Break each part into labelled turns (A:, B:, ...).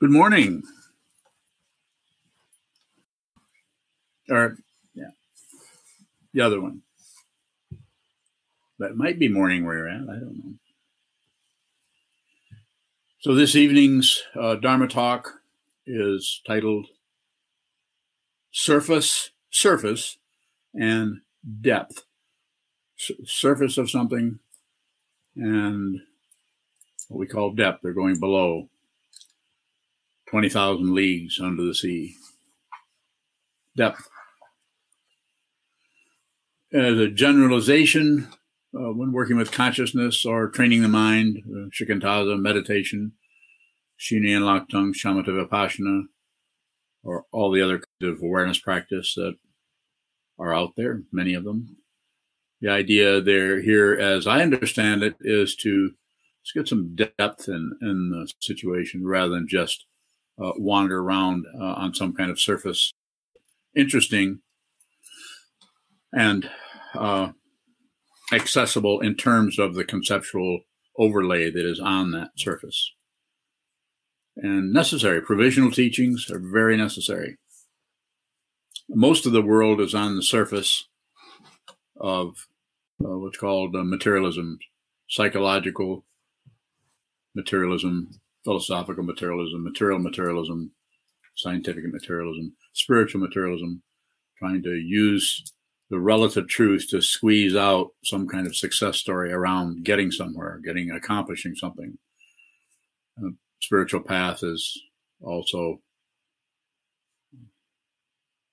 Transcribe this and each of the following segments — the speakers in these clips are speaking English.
A: Good morning. Or, yeah, the other one. That might be morning where you're at. I don't know. So, this evening's uh, Dharma talk is titled Surface, Surface, and Depth. S- surface of something and what we call depth. They're going below 20,000 leagues under the sea. Depth. As a generalization, uh, when working with consciousness or training the mind, uh, shikantaza, meditation, Shinyan Laktung, Shamatha Vipassana, or all the other kinds of awareness practice that are out there, many of them. The idea there here, as I understand it, is to get some depth in, in the situation rather than just uh, wander around uh, on some kind of surface. Interesting and uh, accessible in terms of the conceptual overlay that is on that surface. And necessary. Provisional teachings are very necessary. Most of the world is on the surface of uh, what's called uh, materialism, psychological materialism, philosophical materialism, material materialism, scientific materialism, spiritual materialism, trying to use the relative truth to squeeze out some kind of success story around getting somewhere, getting accomplishing something. Uh, spiritual path is also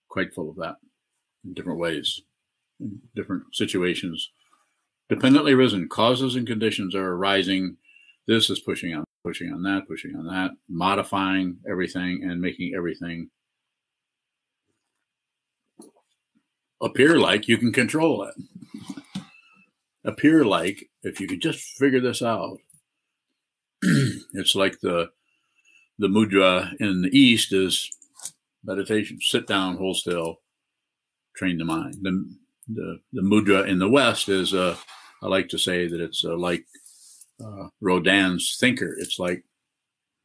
A: quite full of that in different ways, in different situations. Dependently risen, causes and conditions are arising. This is pushing on, pushing on that, pushing on that, modifying everything and making everything appear like you can control it. appear like if you could just figure this out. it's like the the mudra in the east is meditation. Sit down, hold still, train the mind. The the, the mudra in the west is uh, I like to say that it's uh, like uh, Rodin's thinker. It's like,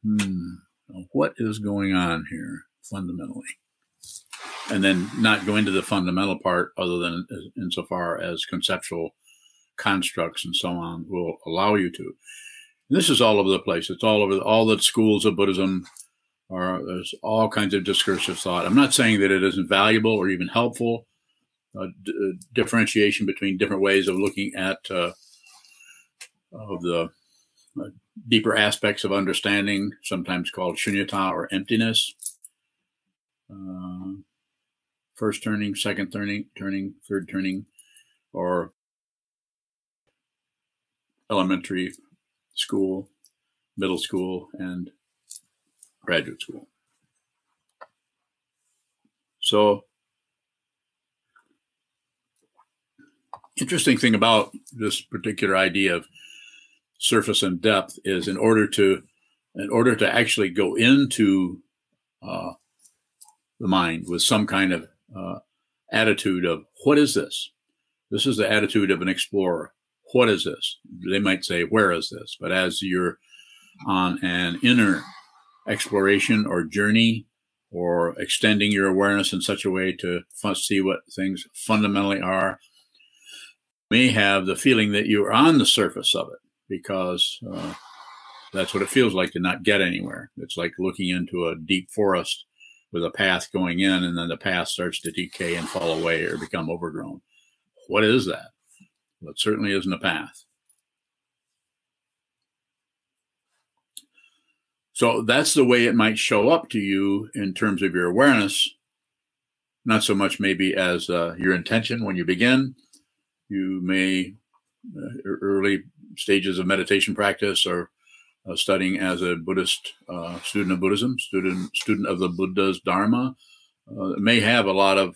A: hmm, what is going on here fundamentally? And then not go into the fundamental part other than insofar as conceptual constructs and so on will allow you to. And this is all over the place. It's all over the, all the schools of Buddhism. Are, there's all kinds of discursive thought. I'm not saying that it isn't valuable or even helpful. Uh, d- uh, differentiation between different ways of looking at uh, of the uh, deeper aspects of understanding, sometimes called shunyata or emptiness. Uh, first turning, second turning, turning, third turning, or elementary school, middle school, and graduate school. So, interesting thing about this particular idea of surface and depth is in order to in order to actually go into uh, the mind with some kind of uh, attitude of what is this? This is the attitude of an explorer. What is this? They might say where is this? But as you're on an inner exploration or journey or extending your awareness in such a way to see what things fundamentally are may have the feeling that you're on the surface of it because uh, that's what it feels like to not get anywhere. It's like looking into a deep forest with a path going in, and then the path starts to decay and fall away or become overgrown. What is that? Well, it certainly isn't a path. So that's the way it might show up to you in terms of your awareness, not so much maybe as uh, your intention when you begin. You may uh, early stages of meditation practice or uh, studying as a Buddhist uh, student of Buddhism, student student of the Buddha's Dharma, uh, may have a lot of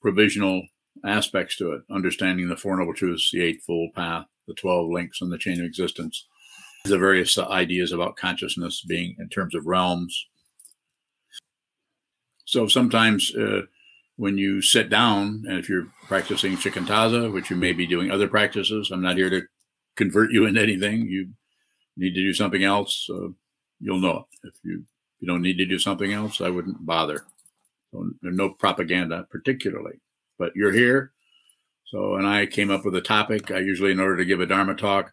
A: provisional aspects to it, understanding the Four Noble Truths, the Eightfold Path, the Twelve Links, and the Chain of Existence, the various ideas about consciousness being in terms of realms. So sometimes uh, when you sit down, and if you're practicing shikantaza, which you may be doing other practices, I'm not here to convert you into anything. You need to do something else. Uh, you'll know it. If you you don't need to do something else, I wouldn't bother. So no propaganda particularly, but you're here. So, and I came up with a topic. I usually, in order to give a Dharma talk,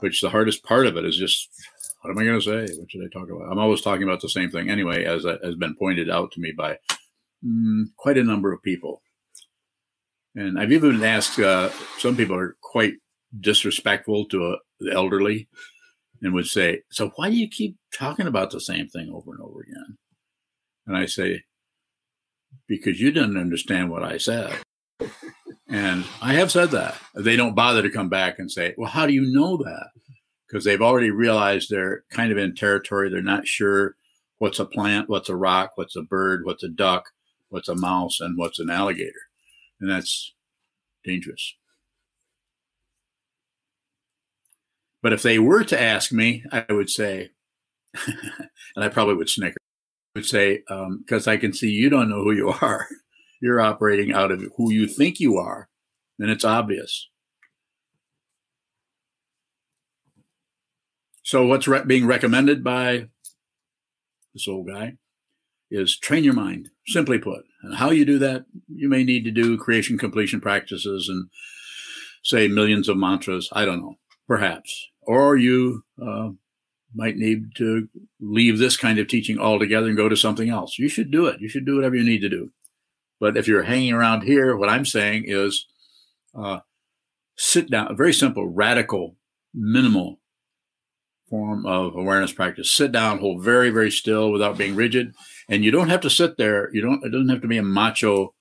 A: which the hardest part of it is just, what am I going to say? What should I talk about? I'm always talking about the same thing anyway, as has been pointed out to me by mm, quite a number of people. And I've even asked, uh, some people are quite disrespectful to a, the elderly and would say, So why do you keep talking about the same thing over and over again? And I say, Because you didn't understand what I said. and I have said that. They don't bother to come back and say, Well, how do you know that? Because they've already realized they're kind of in territory. They're not sure what's a plant, what's a rock, what's a bird, what's a duck, what's a mouse, and what's an alligator. And that's dangerous. But if they were to ask me, I would say, and I probably would snicker, I would say, because um, I can see you don't know who you are. You're operating out of who you think you are, and it's obvious. So, what's re- being recommended by this old guy is train your mind, simply put. And how you do that, you may need to do creation completion practices and say millions of mantras. I don't know, perhaps or you uh, might need to leave this kind of teaching altogether and go to something else. You should do it. You should do whatever you need to do. But if you're hanging around here, what I'm saying is uh, sit down, a very simple, radical, minimal form of awareness practice. Sit down, hold very, very still without being rigid. And you don't have to sit there. You don't, it doesn't have to be a macho,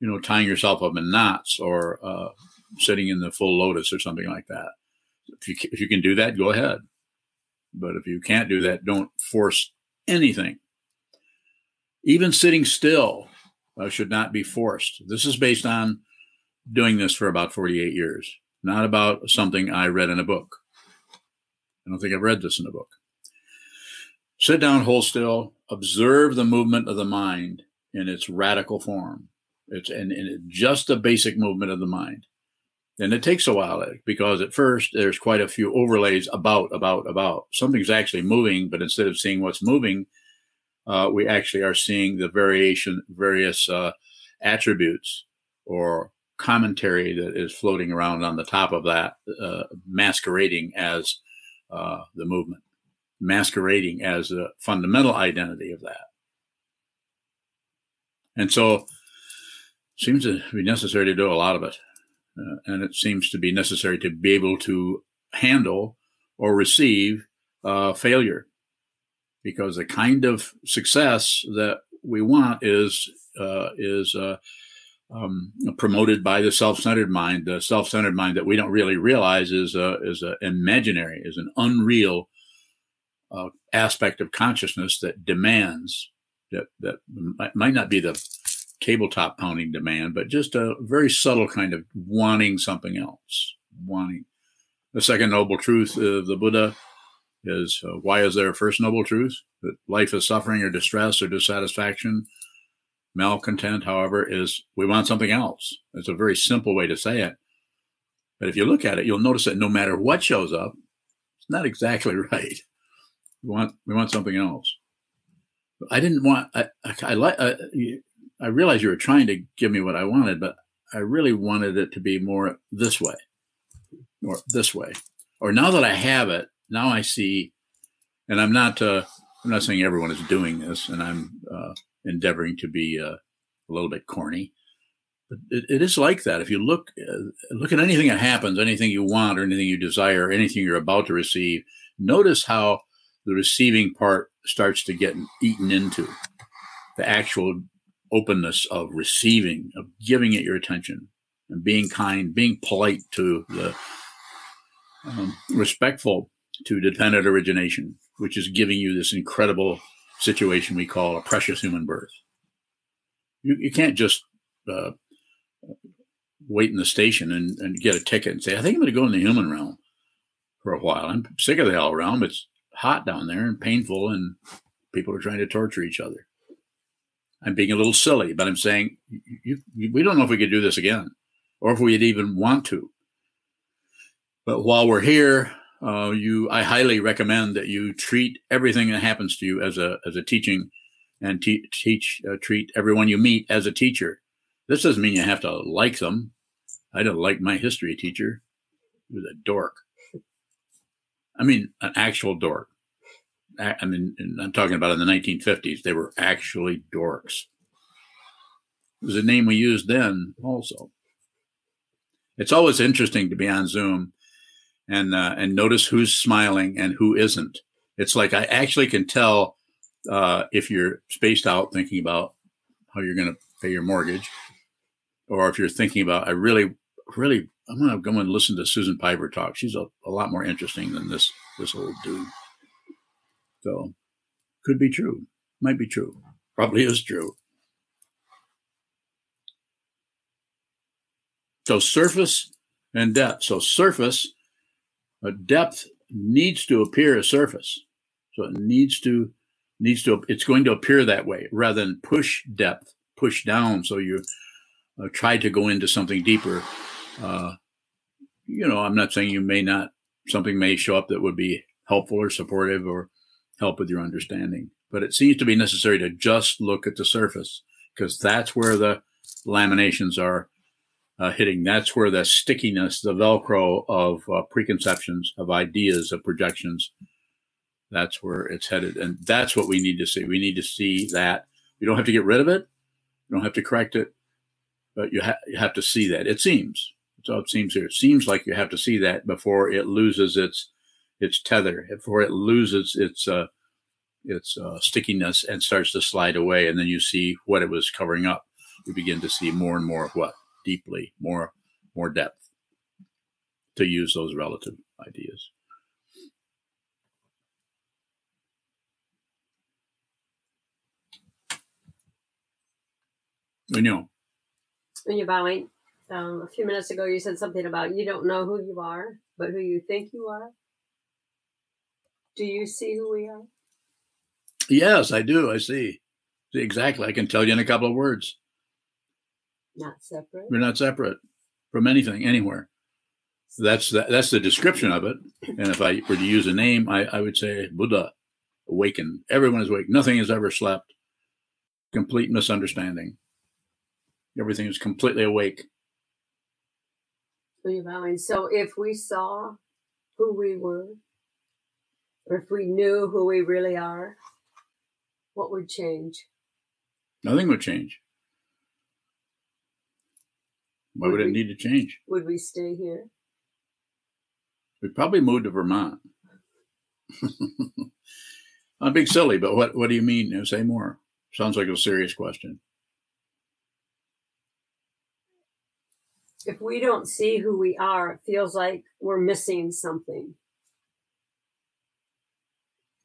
A: you know, tying yourself up in knots or uh, sitting in the full lotus or something like that if you if you can do that, go ahead. But if you can't do that, don't force anything. Even sitting still uh, should not be forced. This is based on doing this for about 48 years, not about something I read in a book. I don't think I've read this in a book. Sit down, hold still, observe the movement of the mind in its radical form. It's and, and just the basic movement of the mind. And it takes a while because at first there's quite a few overlays about, about, about. Something's actually moving, but instead of seeing what's moving, uh, we actually are seeing the variation, various uh, attributes or commentary that is floating around on the top of that, uh, masquerading as uh, the movement, masquerading as the fundamental identity of that. And so, seems to be necessary to do a lot of it. Uh, and it seems to be necessary to be able to handle or receive uh, failure because the kind of success that we want is uh, is uh, um, promoted by the self-centered mind. The self-centered mind that we don't really realize is a, is a imaginary, is an unreal uh, aspect of consciousness that demands that that might not be the tabletop pounding demand, but just a very subtle kind of wanting something else, wanting. The second noble truth of the Buddha is uh, why is there a first noble truth? That life is suffering or distress or dissatisfaction. Malcontent, however, is we want something else. It's a very simple way to say it. But if you look at it, you'll notice that no matter what shows up, it's not exactly right. We want we want something else. I didn't want. I, I, I like. I realized you were trying to give me what I wanted, but I really wanted it to be more this way or this way. Or now that I have it, now I see, and I'm not, uh, I'm not saying everyone is doing this, and I'm uh, endeavoring to be uh, a little bit corny. But it, it is like that. If you look, uh, look at anything that happens, anything you want, or anything you desire, anything you're about to receive, notice how the receiving part starts to get eaten into. The actual openness of receiving, of giving it your attention, and being kind, being polite to the um, respectful to dependent origination, which is giving you this incredible situation we call a precious human birth. You, you can't just uh, wait in the station and, and get a ticket and say, I think I'm going to go in the human realm for a while. I'm sick of the hell realm. It's hot down there and painful, and people are trying to torture each other. I'm being a little silly, but I'm saying you, you, we don't know if we could do this again or if we'd even want to. But while we're here, uh, you I highly recommend that you treat everything that happens to you as a as a teaching and te- teach uh, treat everyone you meet as a teacher. This doesn't mean you have to like them. I don't like my history teacher. He was a dork. I mean, an actual dork. I mean, I'm talking about in the 1950s. They were actually dorks. It was a name we used then also. It's always interesting to be on Zoom and uh, and notice who's smiling and who isn't. It's like I actually can tell uh, if you're spaced out thinking about how you're going to pay your mortgage, or if you're thinking about I really, really, I'm going to go and listen to Susan Piver talk. She's a, a lot more interesting than this this old dude. So, could be true. Might be true. Probably is true. So surface and depth. So surface, a depth needs to appear as surface. So it needs to needs to it's going to appear that way rather than push depth, push down. So you uh, try to go into something deeper. Uh, you know, I'm not saying you may not something may show up that would be helpful or supportive or help with your understanding, but it seems to be necessary to just look at the surface because that's where the laminations are uh, hitting. That's where the stickiness, the Velcro of uh, preconceptions, of ideas, of projections, that's where it's headed. And that's what we need to see. We need to see that. We don't have to get rid of it. You don't have to correct it, but you, ha- you have to see that. It seems. So it seems here. It seems like you have to see that before it loses its its tether, before it loses its uh, its uh, stickiness and starts to slide away. And then you see what it was covering up. You begin to see more and more of what deeply, more more depth to use those relative ideas. I know.
B: When you're bowing, um, a few minutes ago, you said something about you don't know who you are, but who you think you are. Do you see who we are?
A: Yes, I do. I see. see. Exactly. I can tell you in a couple of words.
B: Not separate.
A: We're not separate from anything, anywhere. That's the, that's the description of it. And if I were to use a name, I, I would say Buddha, awakened. Everyone is awake. Nothing has ever slept. Complete misunderstanding. Everything is completely awake.
B: So if we saw who we were, or if we knew who we really are, what would change?
A: Nothing would change. Why would, would it need to change?
B: Would we stay here?
A: We'd probably move to Vermont. I'm being silly, but what, what do you mean? Say more. Sounds like a serious question.
B: If we don't see who we are, it feels like we're missing something.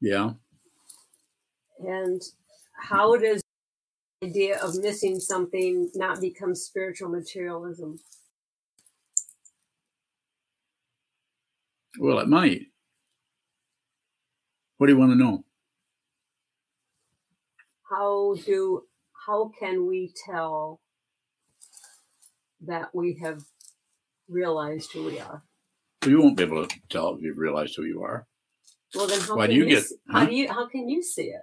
A: Yeah.
B: And how does the idea of missing something not become spiritual materialism?
A: Well, it might. What do you want to know?
B: How do how can we tell that we have realized who we are?
A: Well, you won't be able to tell if you've realized who you are.
B: Well, then how Why do you, you get? See, huh? How do you? How can you see it?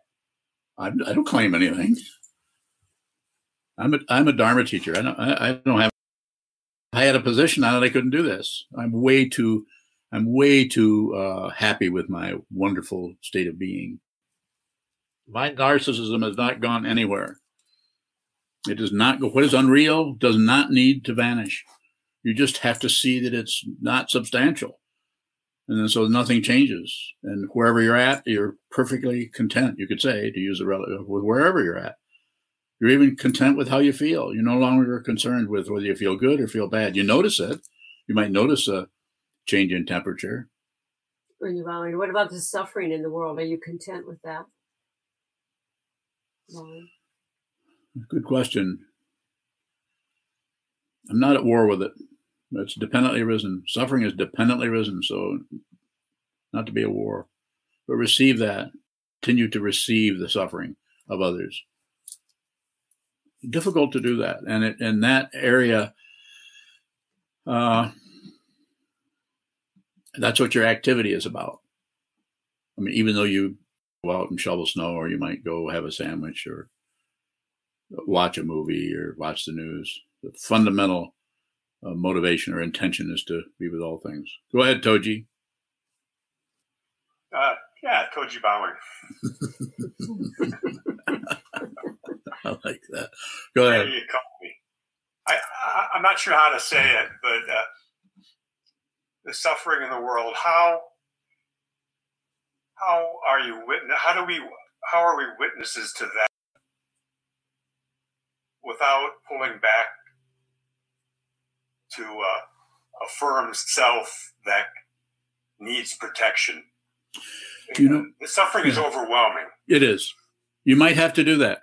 A: I, I don't claim anything. I'm a I'm a Dharma teacher. I don't I, I don't have. I had a position on it. I couldn't do this. I'm way too. I'm way too uh, happy with my wonderful state of being. My narcissism has not gone anywhere. It does not go. What is unreal does not need to vanish. You just have to see that it's not substantial, and then so nothing changes. And wherever you're at, you're perfectly content. You could say to use a relative uh, with wherever you're at. You're even content with how you feel. You're no longer concerned with whether you feel good or feel bad. You notice it. You might notice a change in temperature.
B: What about the suffering in the world? Are you content with that?
A: Good question. I'm not at war with it. It's dependently risen. Suffering is dependently risen, so not to be a war, but receive that. Continue to receive the suffering of others difficult to do that. And it, in that area, uh, That's what your activity is about. I mean, even though you go out and shovel snow, or you might go have a sandwich, or watch a movie, or watch the news, the fundamental uh, motivation or intention is to be with all things. Go ahead, Toji.
C: Uh, yeah, Toji Bauer.
A: I like that. Go ahead.
C: you call me. I, I, am not sure how to say it, but uh, the suffering in the world. How how are you witness? How do we? How are we witnesses to that without pulling back to uh, a firm self that needs protection?
A: You know,
C: the suffering is overwhelming.
A: It is. You might have to do that.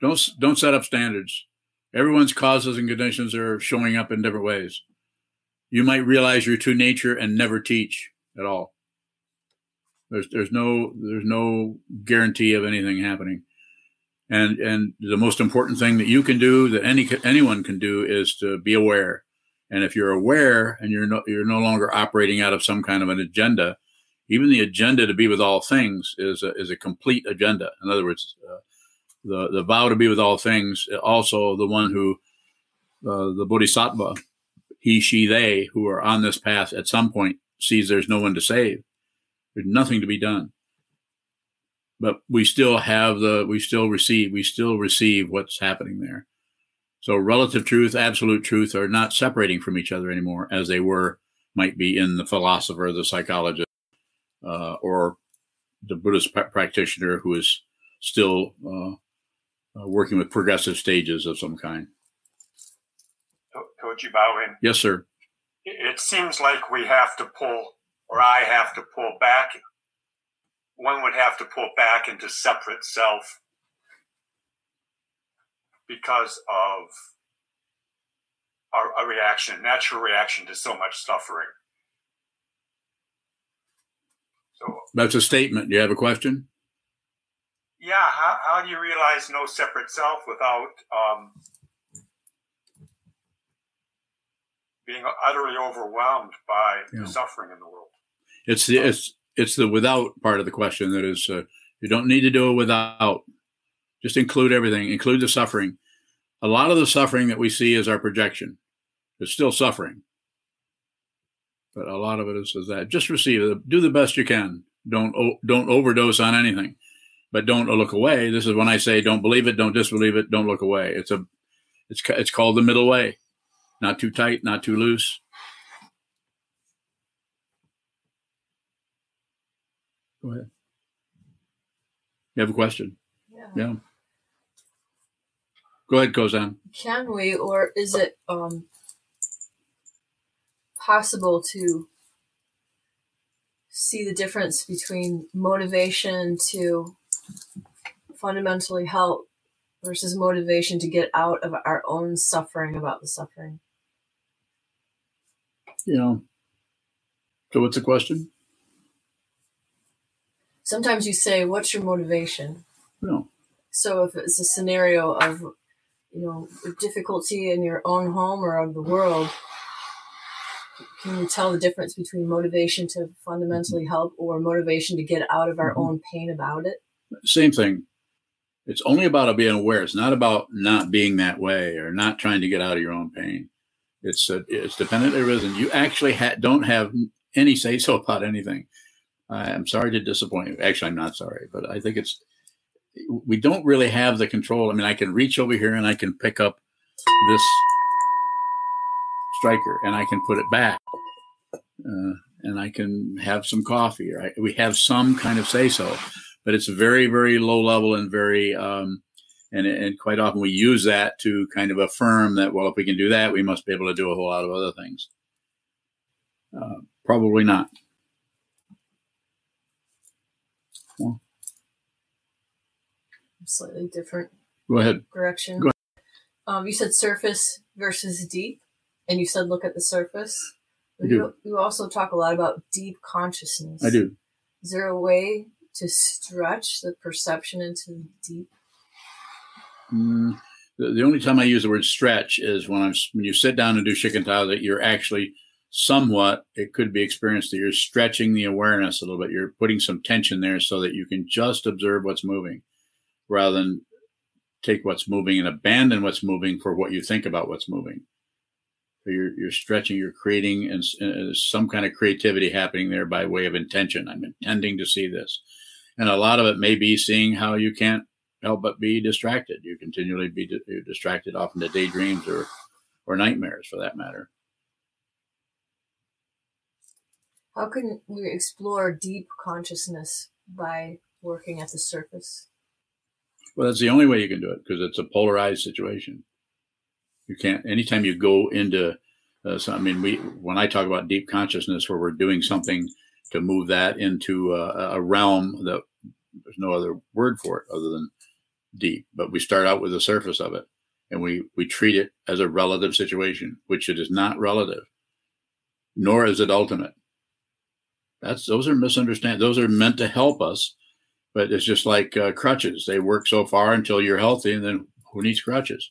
A: Don't don't set up standards. Everyone's causes and conditions are showing up in different ways. You might realize your true nature and never teach at all. There's there's no there's no guarantee of anything happening. And and the most important thing that you can do that any anyone can do is to be aware. And if you're aware and you're no you're no longer operating out of some kind of an agenda, even the agenda to be with all things is a, is a complete agenda. In other words, uh, the the vow to be with all things. Also, the one who uh, the bodhisattva, he, she, they, who are on this path at some point sees there's no one to save. There's nothing to be done. But we still have the we still receive we still receive what's happening there. So relative truth, absolute truth are not separating from each other anymore as they were might be in the philosopher, the psychologist, uh, or the Buddhist practitioner who is still uh, uh, working with progressive stages of some kind.
C: Koji Bowen.
A: Yes, sir.
C: It seems like we have to pull, or I have to pull back. One would have to pull back into separate self because of our, a reaction, natural reaction to so much suffering.
A: So that's a statement. Do you have a question?
C: yeah, how, how do you realize no separate self without um, being utterly overwhelmed by yeah. the suffering in the world?
A: It's the it's it's the without part of the question that is uh, you don't need to do it without. Just include everything, include the suffering. A lot of the suffering that we see is our projection. It's still suffering, but a lot of it is, is that. Just receive it. Do the best you can. Don't don't overdose on anything but don't look away. This is when I say don't believe it, don't disbelieve it, don't look away. It's a it's it's called the middle way. Not too tight, not too loose. Go ahead. You have a question? Yeah. yeah. Go ahead, Kozan.
D: Can we, or is it um, possible to see the difference between motivation to fundamentally help versus motivation to get out of our own suffering about the suffering.
A: Yeah. So, what's the question?
D: Sometimes you say, "What's your motivation?"
A: No.
D: So, if it's a scenario of, you know, difficulty in your own home or of the world, can you tell the difference between motivation to fundamentally help or motivation to get out of our mm-hmm. own pain about it?
A: Same thing. It's only about being aware. It's not about not being that way or not trying to get out of your own pain. It's uh, it's dependent arisen. You actually ha- don't have any say so about anything. I'm sorry to disappoint you. Actually, I'm not sorry, but I think it's we don't really have the control. I mean, I can reach over here and I can pick up this striker and I can put it back, uh, and I can have some coffee. Right? We have some kind of say so but it's very, very low level and very, um, and, and quite often we use that to kind of affirm that, well, if we can do that, we must be able to do a whole lot of other things. Uh, probably not.
D: Well, slightly different.
A: Go ahead.
D: Direction.
A: Go ahead.
D: Um, you said surface versus deep, and you said look at the surface.
A: I do. You,
D: you also talk a lot about deep consciousness.
A: I do.
D: Is there a way to stretch the perception into the deep?
A: Mm, the, the, only time I use the word stretch is when I'm when you sit down and do shikantaza, that you're actually somewhat it could be experienced that you're stretching the awareness a little bit. You're putting some tension there so that you can just observe what's moving rather than take what's moving and abandon what's moving for what you think about what's moving. So you're, you're stretching, you're creating, and, and some kind of creativity happening there by way of intention. I'm intending to see this. And a lot of it may be seeing how you can't help but be distracted. You continually be di- distracted often to daydreams or, or nightmares for that matter.
D: How can we explore deep consciousness by working at the surface?
A: Well, that's the only way you can do it because it's a polarized situation. You can't, anytime you go into, uh, so, I mean, we, when I talk about deep consciousness where we're doing something to move that into a, a realm that there's no other word for it other than deep, but we start out with the surface of it and we, we treat it as a relative situation, which it is not relative, nor is it ultimate. That's, those are misunderstandings. Those are meant to help us but it's just like uh, crutches. They work so far until you're healthy, and then who needs crutches?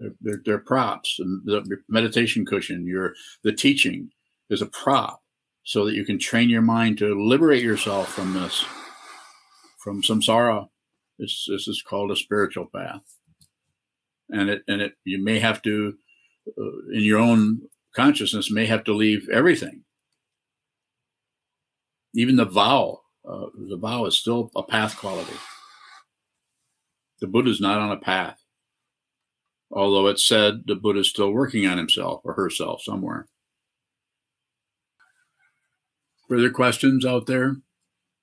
A: They're, they're, they're props. And the meditation cushion, your the teaching is a prop, so that you can train your mind to liberate yourself from this, from samsara. This this is called a spiritual path, and it and it you may have to, uh, in your own consciousness, may have to leave everything, even the vow uh, the vow is still a path quality. The Buddha is not on a path, although it's said the Buddha is still working on himself or herself somewhere. Further questions out there?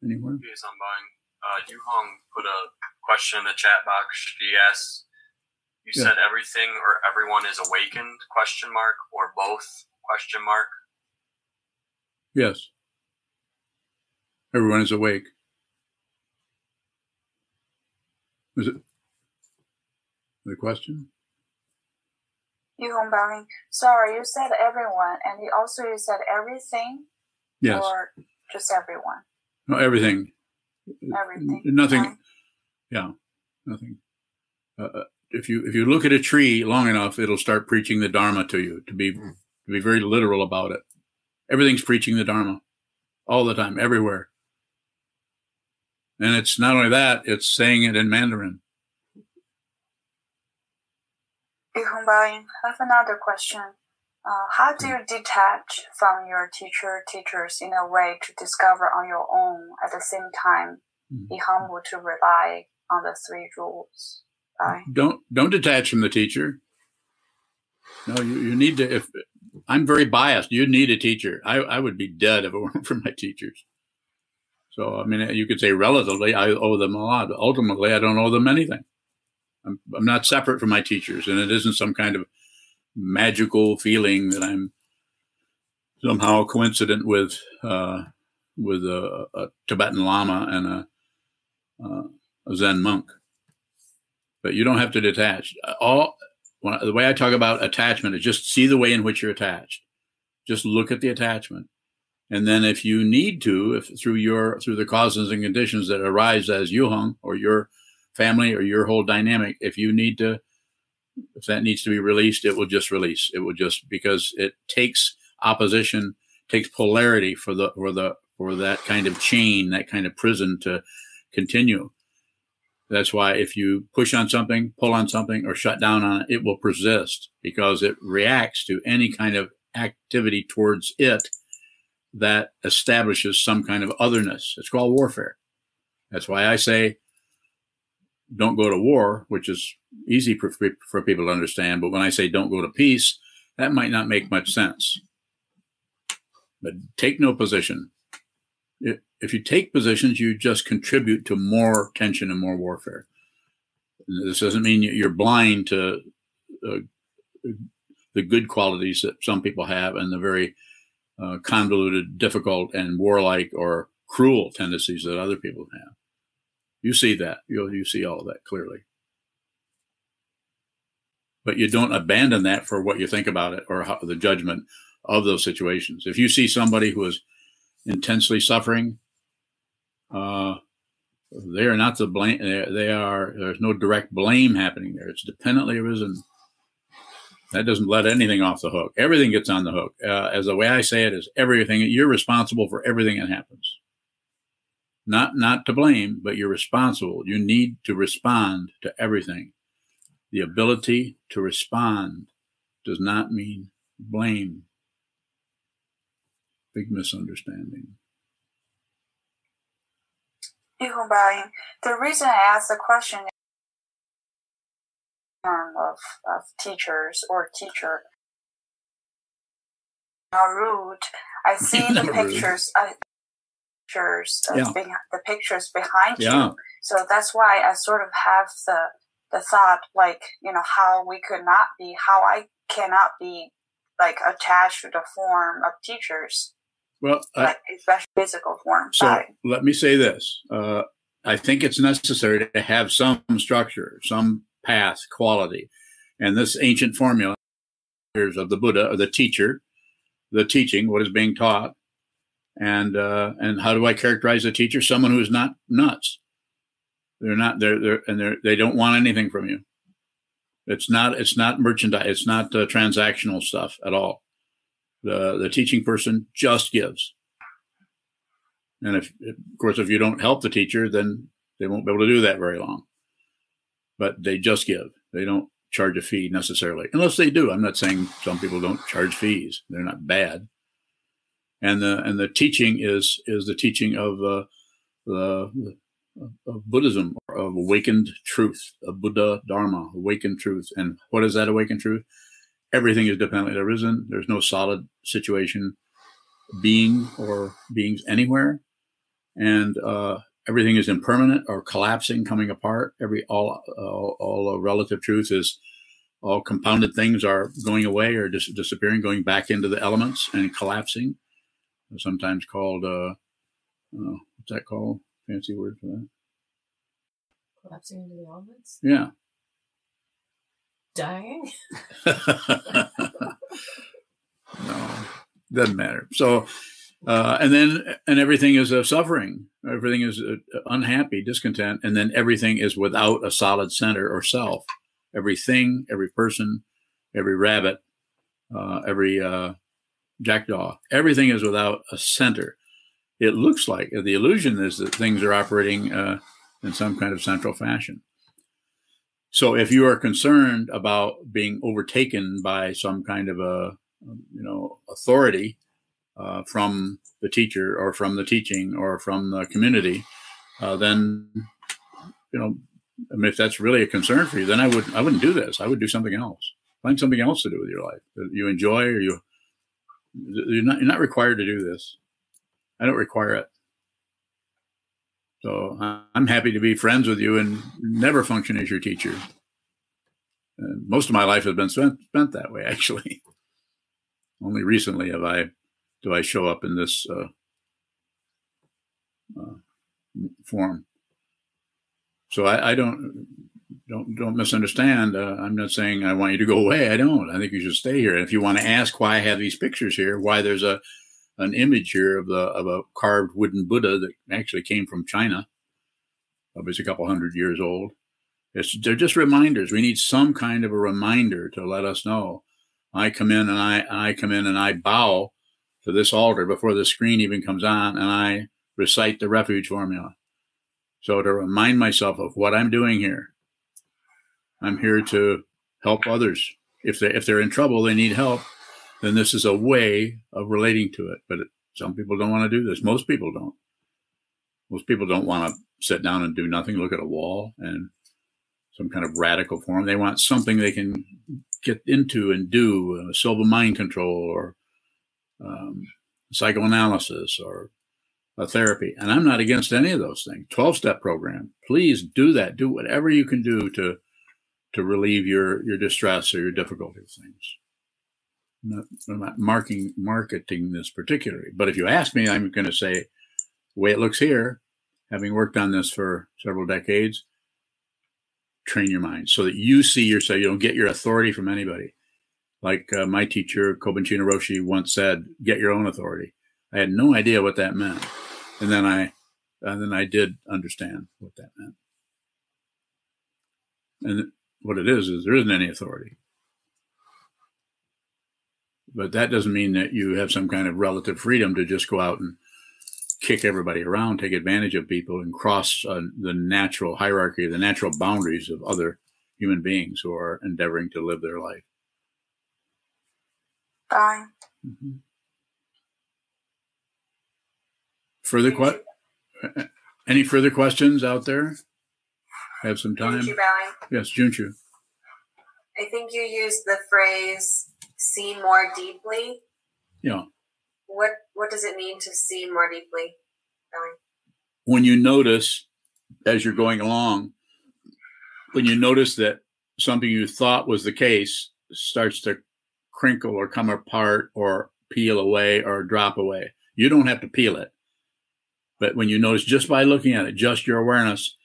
A: Anyone?
E: Yes, I'm buying. Uh, Yu Hong put a question in the chat box. She asks, "You yeah. said everything or everyone is awakened?" Question mark or both? Question mark.
A: Yes. Everyone is awake. Is it the question?
F: Yuhong Baoling. Sorry, you said everyone, and you also you said everything.
A: Yes.
F: Or just everyone.
A: No, everything.
F: Everything.
A: Nothing. Yeah, nothing. Uh, uh, if you if you look at a tree long enough, it'll start preaching the Dharma to you. To be to be very literal about it, everything's preaching the Dharma all the time, everywhere. And it's not only that, it's saying it in Mandarin.
F: I have another question. Uh, how do you detach from your teacher teachers in a way to discover on your own at the same time mm-hmm. be humble to rely on the three rules Bye.
A: don't don't detach from the teacher no you, you need to if i'm very biased you need a teacher I, I would be dead if it weren't for my teachers so, I mean, you could say relatively, I owe them a lot. Ultimately, I don't owe them anything. I'm, I'm not separate from my teachers, and it isn't some kind of magical feeling that I'm somehow coincident with uh, with a, a, Tibetan Lama and a, uh, a, Zen monk. But you don't have to detach. All when, the way I talk about attachment is just see the way in which you're attached. Just look at the attachment. And then if you need to, if through your through the causes and conditions that arise as Yuhung or your family or your whole dynamic, if you need to if that needs to be released, it will just release. It will just because it takes opposition, takes polarity for the for the for that kind of chain, that kind of prison to continue. That's why if you push on something, pull on something, or shut down on it, it will persist because it reacts to any kind of activity towards it that establishes some kind of otherness. It's called warfare. That's why I say don't go to war, which is easy for, for people to understand. But when I say don't go to peace, that might not make much sense. But take no position. If you take positions, you just contribute to more tension and more warfare. This doesn't mean you're blind to uh, the good qualities that some people have and the very uh, convoluted, difficult, and warlike or cruel tendencies that other people have. You see that. You you see all of that clearly. But you don't abandon that for what you think about it or how, the judgment of those situations. If you see somebody who is intensely suffering, uh, they are not the blame. They, they are. There's no direct blame happening there. It's dependently arisen That doesn't let anything off the hook. Everything gets on the hook. Uh, as the way I say it is everything. You're responsible for everything that happens. Not not to blame, but you're responsible. You need to respond to everything. The ability to respond does not mean blame. Big misunderstanding.
F: The reason I asked the question of, of teachers or teacher rude. I see the pictures. I, pictures yeah. behind, the pictures behind yeah. you. So that's why I sort of have the the thought like you know how we could not be how I cannot be like attached to the form of teachers.
A: Well,
F: like especially physical form.
A: So Sorry. let me say this: uh, I think it's necessary to have some structure, some path, quality, and this ancient formula of the Buddha or the teacher, the teaching, what is being taught, and uh, and how do I characterize a teacher? Someone who is not nuts. They're not. They're they're and they're they don't want anything from you. It's not. It's not merchandise. It's not uh, transactional stuff at all. The the teaching person just gives. And if, of course, if you don't help the teacher, then they won't be able to do that very long. But they just give. They don't charge a fee necessarily, unless they do. I'm not saying some people don't charge fees. They're not bad and the and the teaching is is the teaching of uh, the of Buddhism, of awakened truth, of Buddha Dharma, awakened truth. And what is that awakened truth? Everything is dependent. Isn't. There's no solid situation, being or beings anywhere, and uh, everything is impermanent or collapsing, coming apart. Every all all, all relative truth is all compounded things are going away or dis- disappearing, going back into the elements and collapsing sometimes called uh, uh, what's that called? Fancy word for that?
D: Collapsing into the elements.
A: Yeah.
D: Dying.
A: no, doesn't matter. So, uh, and then and everything is suffering. Everything is uh, unhappy, discontent, and then everything is without a solid center or self. Everything, every person, every rabbit, uh, every uh, jackdaw. Everything is without a center. It looks like the illusion is that things are operating in some kind of central fashion. So if you are concerned about being overtaken by some kind of a you know authority uh, from the teacher or from the teaching or from the community, uh, then you know I mean, if that's really a concern for you, then I would I wouldn't do this. I would do something else. Find something else to do with your life that you enjoy or you you're not, you're not required to do this. I don't require it. So I'm happy to be friends with you and never function as your teacher. And most of my life has been spent, spent that way, actually. Only recently have I do I show up in this uh, uh, form. So I, I, don't don't don't misunderstand. Uh, I'm not saying I want you to go away. I don't. I think you should stay here. And if you want to ask why I have these pictures here, why there's a an image here of the of a carved wooden Buddha that actually came from China, was a couple hundred years old. It's, they're just reminders. We need some kind of a reminder to let us know. I come in and I I come in and I bow to this altar before the screen even comes on, and I recite the refuge formula. So to remind myself of what I'm doing here, I'm here to help others. If they if they're in trouble, they need help. Then this is a way of relating to it. But some people don't want to do this. Most people don't. Most people don't want to sit down and do nothing, look at a wall and some kind of radical form. They want something they can get into and do, uh, silva mind control or um, psychoanalysis or a therapy. And I'm not against any of those things. 12 step program. Please do that. Do whatever you can do to to relieve your your distress or your difficulty of things. I'm not, I'm not marking marketing this particularly, but if you ask me, I'm going to say the way it looks here, having worked on this for several decades, train your mind so that you see yourself. You don't get your authority from anybody. Like uh, my teacher Kobun Roshi once said, "Get your own authority." I had no idea what that meant, and then I, and then I did understand what that meant. And what it is is there isn't any authority. but that doesn't mean that you have some kind of relative freedom to just go out and kick everybody around, take advantage of people, and cross uh, the natural hierarchy, the natural boundaries of other human beings who are endeavoring to live their life.
F: Bye.
A: Mm-hmm. Further que- any further questions out there? I Have some time.
G: Junchu bowing.
A: Yes, Junchu.
G: I think you used the phrase "see more deeply."
A: Yeah.
G: What What does it mean to see more deeply? Bowing.
A: When you notice as you're going along, when you notice that something you thought was the case starts to crinkle or come apart or peel away or drop away, you don't have to peel it. But when you notice just by looking at it, just your awareness,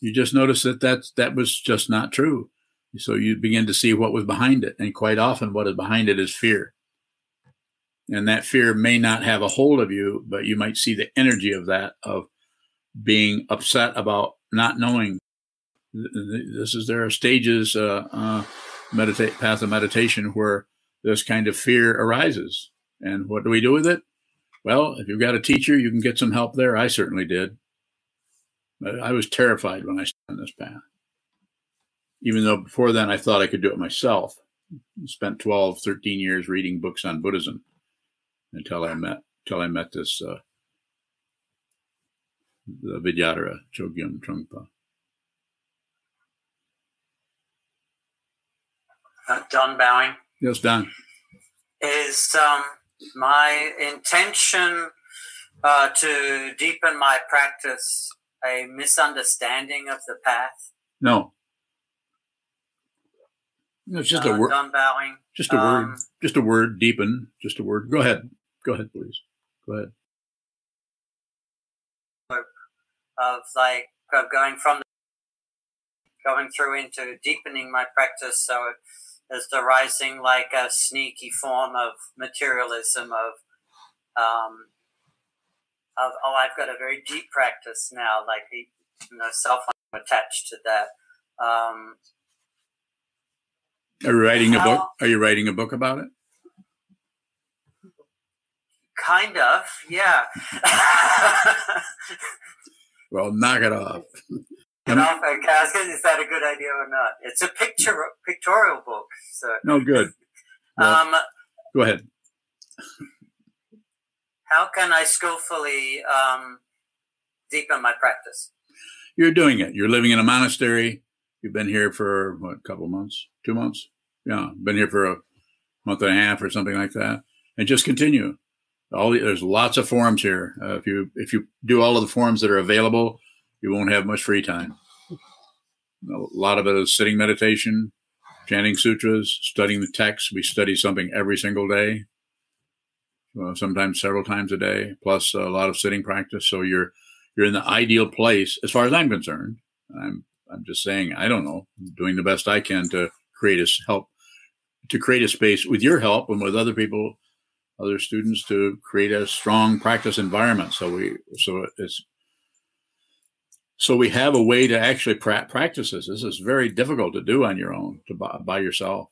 A: you just notice that that's, that was just not true. So you begin to see what was behind it. And quite often, what is behind it is fear. And that fear may not have a hold of you, but you might see the energy of that, of being upset about not knowing. This is there are stages, uh, uh, meditate path of meditation where this kind of fear arises. And what do we do with it? Well, if you've got a teacher, you can get some help there. I certainly did. I was terrified when I started this path. Even though before then I thought I could do it myself. I spent 12, 13 years reading books on Buddhism until I met until I met this uh, the Vidyadhara Chogyam Trungpa.
H: Uh, bowing.
A: Yes, Don.
H: Is um, my intention uh, to deepen my practice a misunderstanding of the path?
A: No. It's just
H: uh,
A: a word.
H: Don bowing.
A: Just a
H: Um,
A: word. Just a word. Deepen. Just a word. Go ahead. Go ahead, please. Go ahead.
H: of like of going from the, going through into deepening my practice so is the rising like a sneaky form of materialism of um of oh I've got a very deep practice now like you know self attached to that um
A: Are you writing a book? Are you writing a book about it?
H: kind of yeah
A: Well, knock it off.
H: You know, I gonna- is that a good idea or not it's a picture pictorial book so
A: No good. Well,
H: um
A: go ahead.
H: how can I skillfully um, deepen my practice?
A: You're doing it. You're living in a monastery. You've been here for what, a couple months, two months? Yeah, been here for a month and a half or something like that, and just continue. All the, there's lots of forums here. Uh, if you if you do all of the forums that are available, you won't have much free time. A lot of it is sitting meditation, chanting sutras, studying the text. We study something every single day, uh, sometimes several times a day, plus a lot of sitting practice. So you're you're in the ideal place as far as I'm concerned. I'm I'm just saying I don't know, I'm doing the best I can to create a help to create a space with your help and with other people, other students to create a strong practice environment. So we so it's so we have a way to actually pra- practice this. This is very difficult to do on your own, to by, by yourself.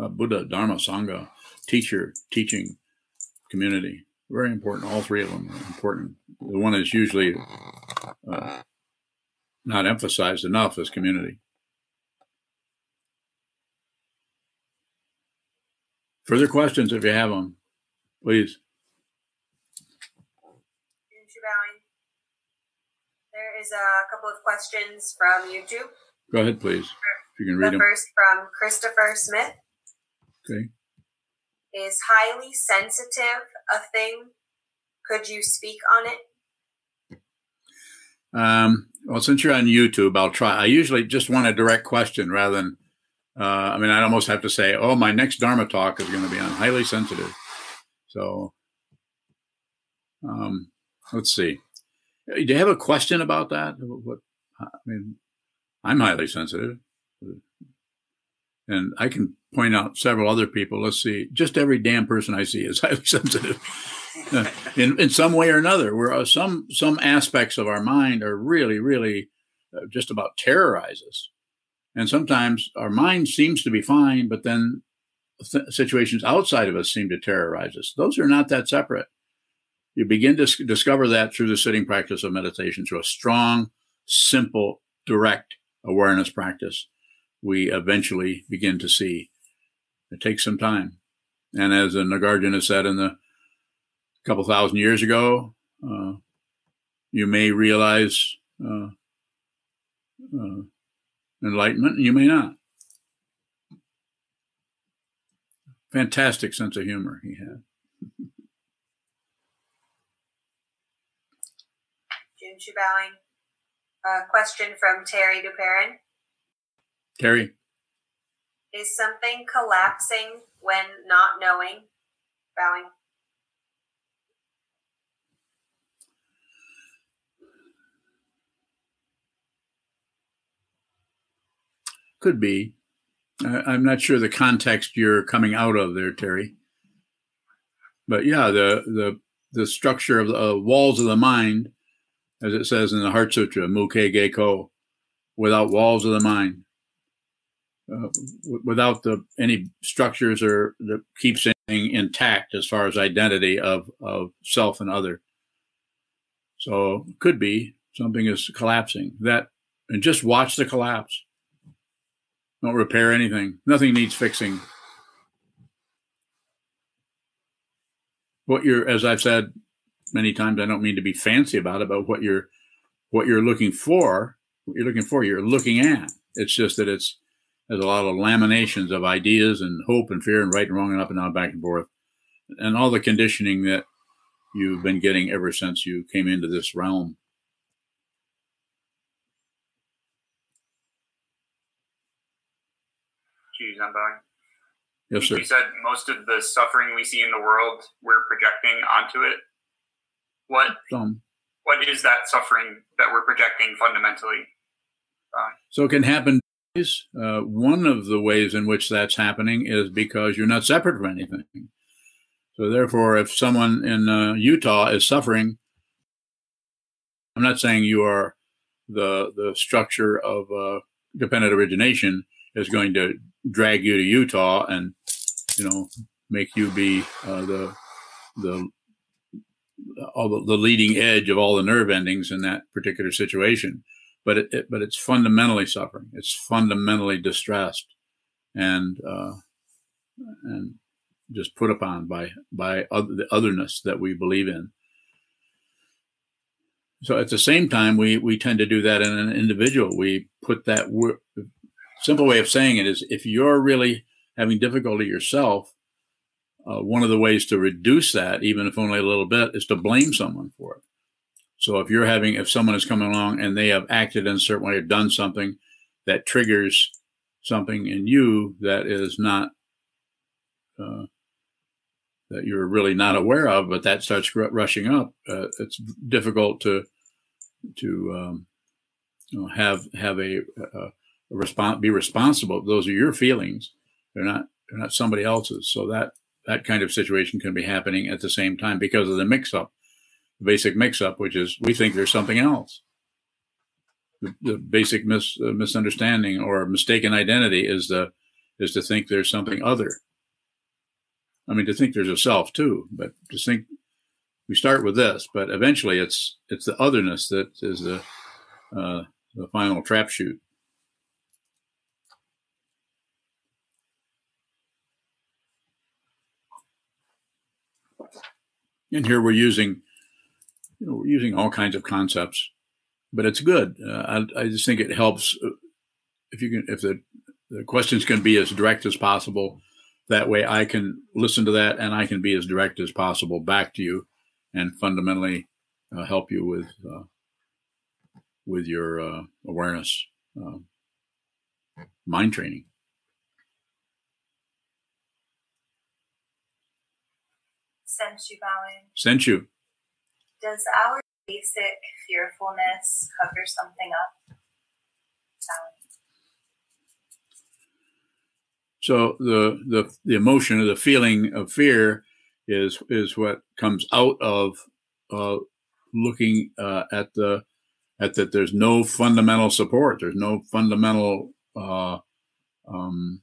A: Uh, Buddha, Dharma, Sangha, teacher, teaching, community, very important. All three of them are important. The one is usually uh, not emphasized enough is community. Further questions, if you have them, please.
G: Junchu bowing. A couple of questions from YouTube.
A: Go ahead, please. If you can
G: The
A: read them.
G: first from Christopher Smith
A: Okay.
G: is highly sensitive a thing? Could you speak on it?
A: Um, well, since you're on YouTube, I'll try. I usually just want a direct question rather than, uh, I mean, I'd almost have to say, oh, my next Dharma talk is going to be on highly sensitive. So, um, let's see. Do you have a question about that? What, I mean, I'm highly sensitive. And I can point out several other people. Let's see. Just every damn person I see is highly sensitive Uh, in in some way or another. Where uh, some some aspects of our mind are really, really uh, just about terrorize us. And sometimes our mind seems to be fine, but then th- situations outside of us seem to terrorize us. Those are not that separate. You begin to discover that through the sitting practice of meditation, through a strong, simple, direct awareness practice. We eventually begin to see. It takes some time. And as the Nagarjuna said in the couple thousand years ago, uh, you may realize uh, uh, enlightenment, and you may not. Fantastic sense of humor he had.
G: Bowing. A question from Terry Duperrin.
A: Terry.
G: Is something collapsing when not knowing? Bowing.
A: Could be. I'm not sure the context you're coming out of there, Terry. But yeah, the the the structure of the uh, walls of the mind, as it says in the Heart Sutra, Mukhe Geko, without walls of the mind, uh, w- without the any structures or that keeps anything intact as far as identity of of self and other. So could be something is collapsing. That and just watch the collapse. Don't repair anything. Nothing needs fixing. What you're, as I've said many times, I don't mean to be fancy about it, but what you're, what you're looking for, what you're looking for, you're looking at. It's just that it's there's a lot of laminations of ideas and hope and fear and right and wrong and up and down, back and forth, and all the conditioning that you've been getting ever since you came into this realm.
I: Geez, I'm.
A: Yes, sir.
I: You said most of the suffering we see in the world, we're projecting onto it. What
A: Some.
I: what is that suffering that we're projecting fundamentally? Uh,
A: So it can happen. Uh, one of the ways in which that's happening is because you're not separate from anything. So therefore, if someone in uh, Utah is suffering, I'm not saying you are the the structure of uh, dependent origination is going to drag you to Utah and you know make you be uh, the the all the, the leading edge of all the nerve endings in that particular situation but it, it, but it's fundamentally suffering. It's fundamentally distressed, and uh, and just put upon by by other, the otherness that we believe in. So at the same time, we we tend to do that in an individual. We put that wor- simple way of saying it is if you're really having difficulty yourself, uh, one of the ways to reduce that, even if only a little bit, is to blame someone for it. So if you're having, if someone is coming along and they have acted in a certain way or done something that triggers something in you that is not, uh, that you're really not aware of, but that starts r- rushing up, uh, it's difficult to, to, um, you know, have, have a, a, a response, be responsible. Those are your feelings. They're not, they're not somebody else's. So that, that kind of situation can be happening at the same time because of the mix up the basic mix-up, which is we think there's something else. The, the basic mis, uh, misunderstanding or mistaken identity is the is to think there's something other. I mean, to think there's a self too, but to think we start with this, but eventually it's it's the otherness that is the uh, the final trap shoot. And here we're using you know, we're using all kinds of concepts, but it's good. Uh, I, I, just think it helps if you can, if the, the questions can be as direct as possible. That way I can listen to that and I can be as direct as possible back to you and fundamentally uh, help you with, uh, with your uh, awareness, um, mind training.
F: Sensu bowing.
A: Senchu.
F: Does our basic fearfulness cover something up?
A: So the the the emotion or the feeling of fear is is what comes out of uh, looking uh, at the at that there's no fundamental support. There's no fundamental uh, um,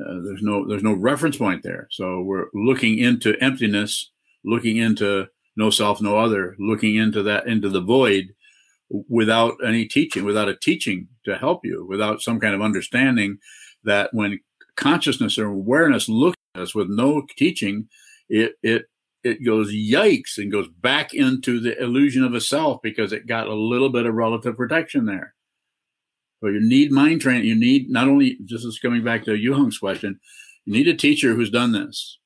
A: uh, there's no there's no reference point there. So we're looking into emptiness, looking into no self, no other, looking into that into the void without any teaching, without a teaching to help you, without some kind of understanding that when consciousness or awareness looks at us with no teaching, it it it goes yikes and goes back into the illusion of a self because it got a little bit of relative protection there. But you need mind training. You need not only, this is coming back to Yu Hong's question, you need a teacher who's done this.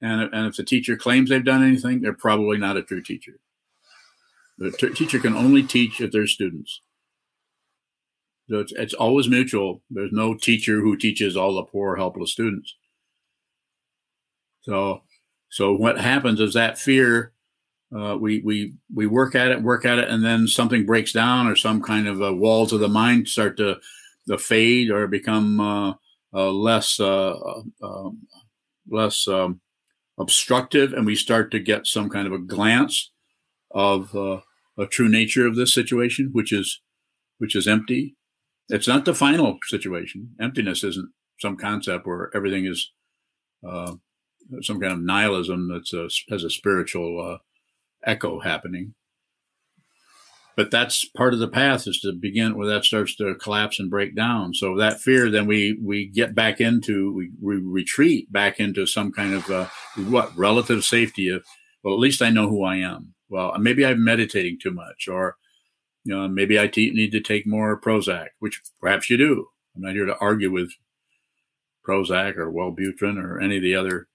A: And, and if the teacher claims they've done anything, they're probably not a true teacher. The t- teacher can only teach if there's students. So it's, it's always mutual. There's no teacher who teaches all the poor, helpless students. So, so what happens is that fear uh, we we we work at it, work at it, and then something breaks down, or some kind of uh, walls of the mind start to, to fade or become uh, uh less uh, uh, um, less um, obstructive, and we start to get some kind of a glance of a true nature of this situation, which is which is empty. It's not the final situation. Emptiness isn't some concept where everything is some kind of nihilism that's a, has a spiritual echo happening. But that's part of the path is to begin where that starts to collapse and break down. So that fear, then we we get back into we, we retreat back into some kind of uh, what relative safety of well at least I know who I am. Well maybe I'm meditating too much, or you know maybe I te- need to take more Prozac, which perhaps you do. I'm not here to argue with Prozac or Wellbutrin or any of the other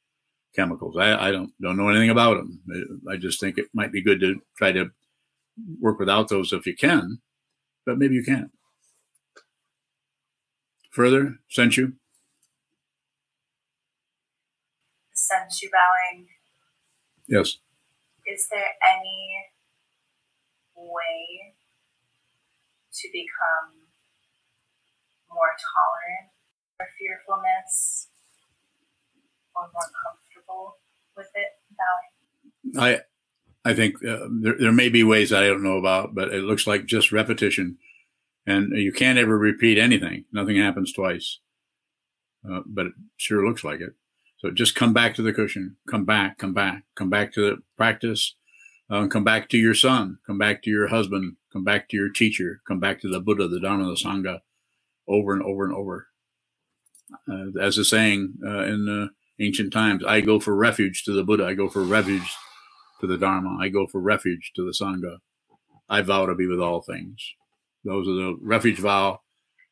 A: chemicals. I, I don't don't know anything about them. Uh, I just think it might be good to try to work without those if you can, but maybe you can't. Further, Senchu?
F: Senchu bowing.
A: Yes.
F: Is there any way to become more tolerant or fearfulness or more comfortable? Comfortable with it
A: I I think uh, there, there may be ways I don't know about, but it looks like just repetition, and you can't ever repeat anything. Nothing happens twice, uh, but it sure looks like it. So just come back to the cushion. Come back. Come back. Come back to the practice. Um, come back to your son. Come back to your husband. Come back to your teacher. Come back to the Buddha, the Dharma, the Sangha, over and over and over. Uh, as a saying uh, in the ancient times. I go for refuge to the Buddha. I go for refuge to the Dharma. I go for refuge to the Sangha. I vow to be with all things. Those are the refuge vow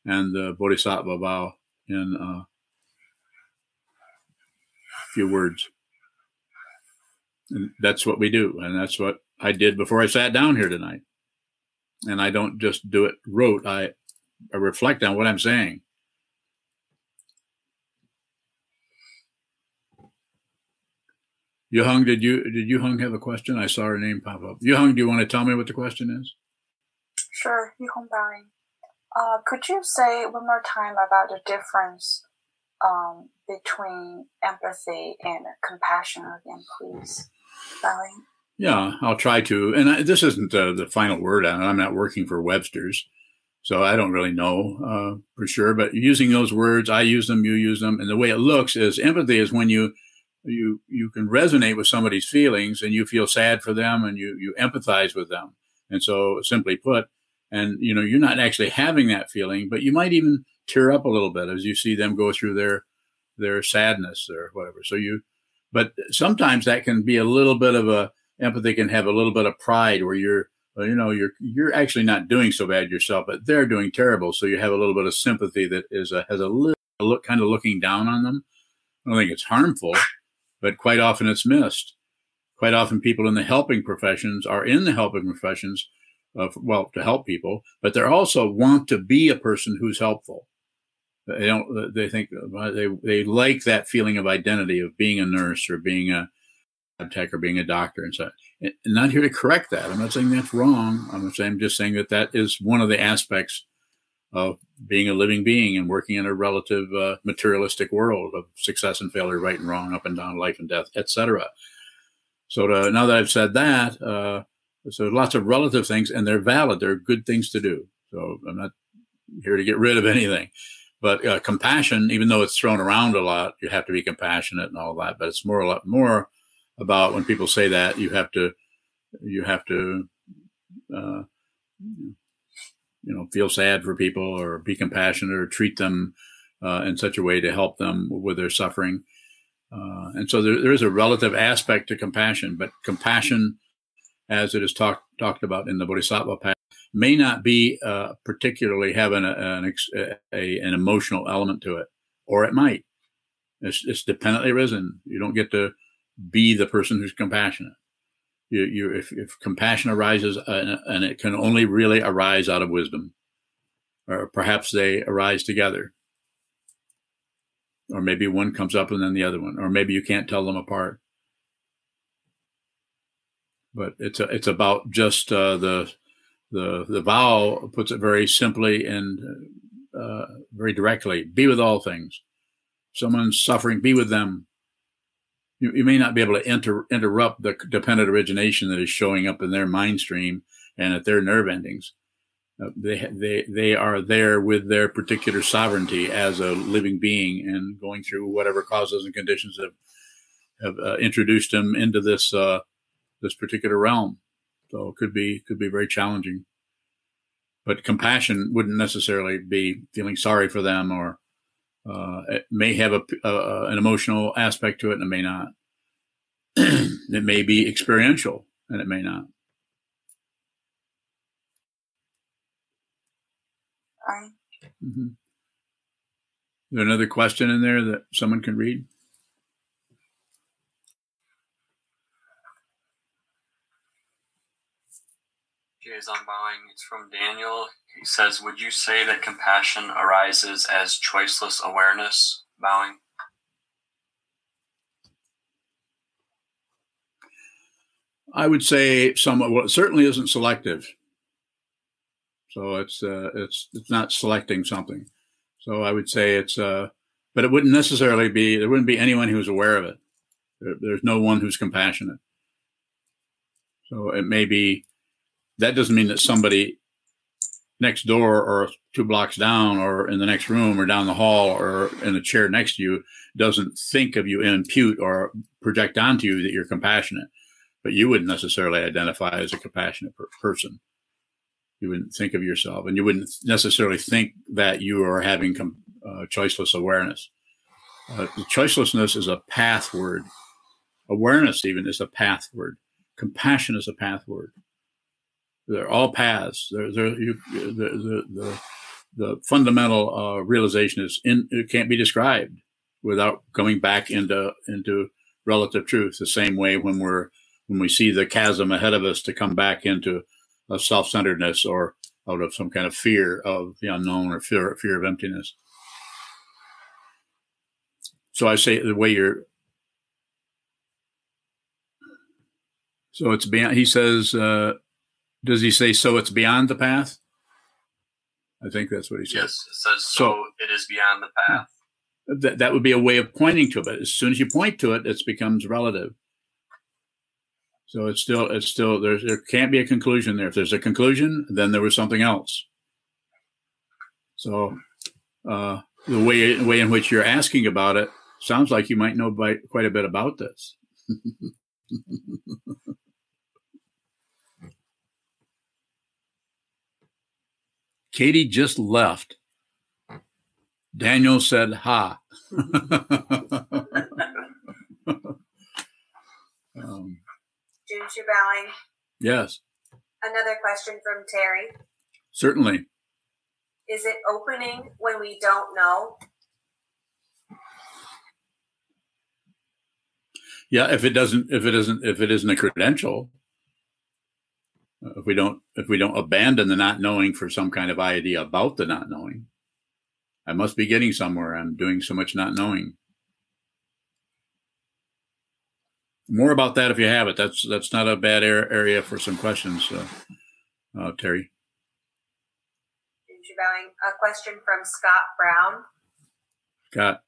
A: and the Bodhisattva vow in a few words. And that's what we do. And that's what I did before I sat down here tonight. And I don't just do it rote. I, I reflect on what I'm saying. Yuhung, did you did Yuhung have a question? I saw her name pop up. Yuhung, do you want to tell me what the question is?
F: Sure, Yuhung Barry. Uh, could you say one more time about the difference um, between empathy and compassion again, please, Barry?
A: Yeah, I'll try to. And I, this isn't uh, the final word on it. I'm not working for Webster's, so I don't really know uh, for sure. But using those words, I use them, you use them, and the way it looks is empathy is when you you you can resonate with somebody's feelings and you feel sad for them and you you empathize with them. And so simply put and you know you're not actually having that feeling but you might even tear up a little bit as you see them go through their their sadness or whatever. So you but sometimes that can be a little bit of a empathy can have a little bit of pride where you're uh, you know you're you're actually not doing so bad yourself but they're doing terrible. So you have a little bit of sympathy that is a, has a little look kind of looking down on them. I don't think it's harmful but quite often it's missed. Quite often, people in the helping professions are in the helping professions, uh, well, to help people, but they also want to be a person who's helpful. They don't. They think they they like that feeling of identity of being a nurse or being a tech or being a doctor and so. Not here to correct that. I'm not saying that's wrong. I'm saying I'm just saying that that is one of the aspects of being a living being and working in a relative uh, materialistic world of success and failure, right and wrong, up and down, life and death, etc. So to, now that I've said that, uh, so lots of relative things, and they're valid. They're good things to do. So I'm not here to get rid of anything. But uh, compassion, even though it's thrown around a lot, you have to be compassionate and all that. But it's more a lot more about when people say that you have to you have to uh, you know feel sad for people or be compassionate or treat them uh, in such a way to help them with their suffering. Uh, and so there, there is a relative aspect to compassion, but compassion, as it is talked talked about in the Bodhisattva path, may not be uh, particularly have an, an, a, an emotional element to it, or it might. It's, it's dependently risen. You don't get to be the person who's compassionate. You, you, if, if compassion arises, uh, and it can only really arise out of wisdom, or perhaps they arise together, or maybe one comes up and then the other one, or maybe you can't tell them apart. But it's a, it's about just uh, the the the vow puts it very simply and uh, very directly: be with all things. Someone's suffering, be with them you, you may not be able to inter, interrupt the dependent origination that is showing up in their mind stream and at their nerve endings. Uh, they they they are there with their particular sovereignty as a living being and going through whatever causes and conditions have have uh, introduced them into this uh, this particular realm. So it could be could be very challenging. But compassion wouldn't necessarily be feeling sorry for them or uh, it may have a, uh, an emotional aspect to it and it may not. it may be experiential and it may not. Mm-hmm. Is there another question in there that someone can read?
E: Jay's on bowing. It's from Daniel. He says, Would you say that compassion arises as choiceless awareness? Bowing.
A: I would say somewhat. Well, it certainly isn't selective. So it's uh, it's it's not selecting something. So I would say it's uh, but it wouldn't necessarily be. There wouldn't be anyone who's aware of it. There, there's no one who's compassionate. So it may be. That doesn't mean that somebody next door or two blocks down or in the next room or down the hall or in the chair next to you doesn't think of you and impute or project onto you that you're compassionate. But you wouldn't necessarily identify as a compassionate per- person. You wouldn't think of yourself and you wouldn't necessarily think that you are having com- uh, choiceless awareness. Uh, choicelessness is a path word awareness even is a path word compassion is a path word they're all paths. They're, they're, you, the, the, the, fundamental uh, realization is in, it can't be described without coming back into into relative truth. The same way when we're when we see the chasm ahead of us to come back into a self-centeredness or out of some kind of fear of the unknown or fear fear of emptiness. So I say the way you're. So it's beyond. He says. Uh, does he say so? It's beyond the path. I think that's what he says.
E: Yes, it says so. so it is beyond the path.
A: That that would be a way of pointing to it. But As soon as you point to it, it becomes relative. So it's still it's still there. There can't be a conclusion there. If there's a conclusion, then there was something else. So uh, the way way in which you're asking about it sounds like you might know by, quite a bit about this. Katie just left. Daniel said, Ha.
G: um, Jude, you.
A: Yes.
G: Another question from Terry.
A: Certainly.
G: Is it opening when we don't know?
A: Yeah, if it doesn't, if it isn't, if it isn't a credential, if we don't if we don't abandon the not knowing for some kind of idea about the not knowing i must be getting somewhere. I'm doing so much not knowing. More about that if you have it. That's that's not a bad area for some questions uh, uh, terry.
G: A question from scott brown.
A: Scott.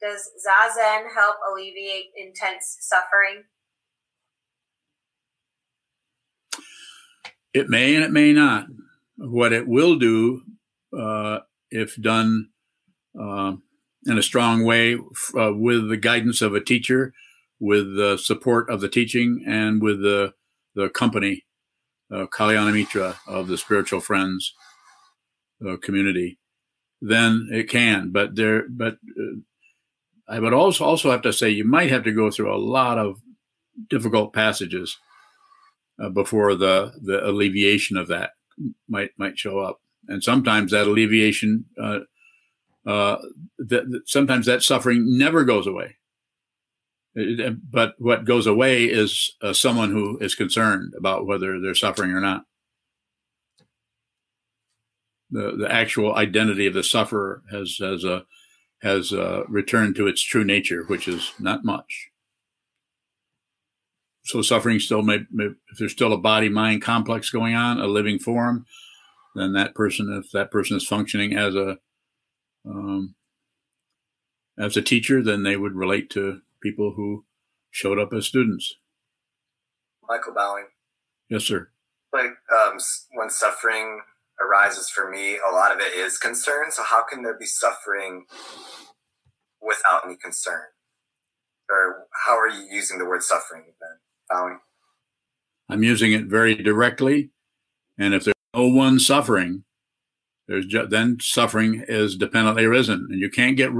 G: Does zazen help alleviate intense suffering
A: It may and it may not. What it will do uh, if done uh, in a strong way uh, with the guidance of a teacher, with the support of the teaching, and with the the company, uh, of the Spiritual Friends uh, community, then it can. But there, but uh, I would also also have to say you might have to go through a lot of difficult passages uh, before the the alleviation of that might might show up, and sometimes that alleviation, uh, uh, that sometimes that suffering never goes away. It, but what goes away is uh, someone who is concerned about whether they're suffering or not. The the actual identity of the sufferer has has a has uh, returned to its true nature, which is not much. So suffering still may, may, if there's still a body mind complex going on, a living form, then that person, if that person is functioning as a um, as a teacher, then they would relate to people who showed up as students.
J: Michael Bowing.
A: Yes, sir.
J: Like um, when suffering arises for me, a lot of it is concern. So how can there be suffering without any concern? Or how are you using the word suffering then,
A: I'm using it very directly. And if there's no one suffering, there's just, then suffering is dependently arisen, and you can't get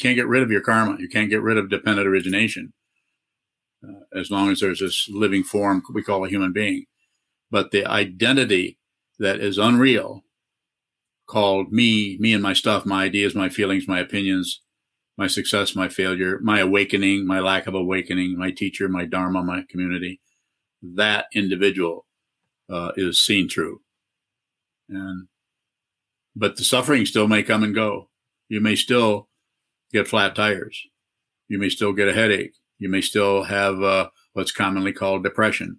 A: can't get rid of your karma. You can't get rid of dependent origination uh, as long as there's this living form we call a human being. But the identity that is unreal, called me, me and my stuff, my ideas, my feelings, my opinions, my success, my failure, my awakening, my lack of awakening, my teacher, my dharma, my community, that individual uh, is seen through. And but the suffering still may come and go. You may still get flat tires. You may still get a headache. You may still have uh, what's commonly called depression.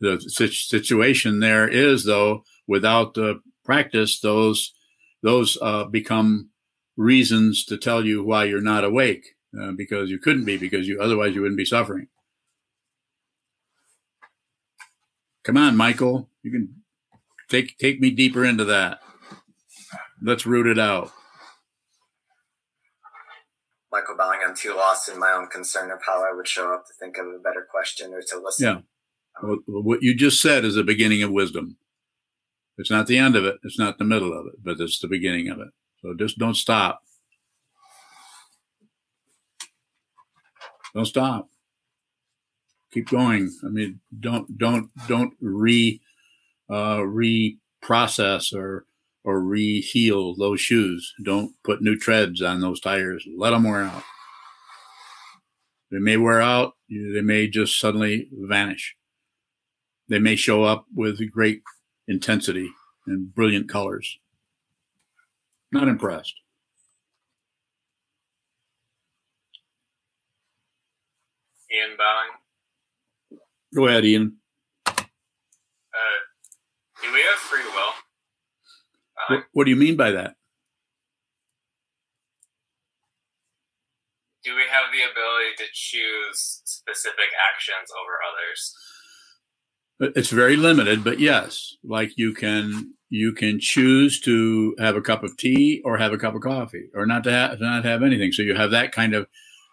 A: The situation there is, though, without the practice, those those uh, become reasons to tell you why you're not awake uh, because you couldn't be because you otherwise you wouldn't be suffering. Come on, Michael, you can take take me deeper into that. Let's root it out.
J: Michael Bowing, I'm too lost in my own concern of how I would show up to think of a better question or to listen.
A: Yeah. Well, what you just said is the beginning of wisdom. It's not the end of it. It's not the middle of it, but it's the beginning of it. So just don't stop. Don't stop. Keep going. I mean, don't don't don't re uh, reprocess or or re-heel those shoes. Don't put new treads on those tires. Let them wear out. They may wear out. They may just suddenly vanish. They may show up with great intensity and brilliant colors. Not impressed.
E: Ian Bowing.
A: Go ahead, Ian.
E: Uh, do we have free will?
A: What, what do you mean by that?
E: Do we have the ability to choose specific actions over others?
A: It's very limited, but yes, like you can you can choose to have a cup of tea or have a cup of coffee or not to have not have anything. So you have that kind of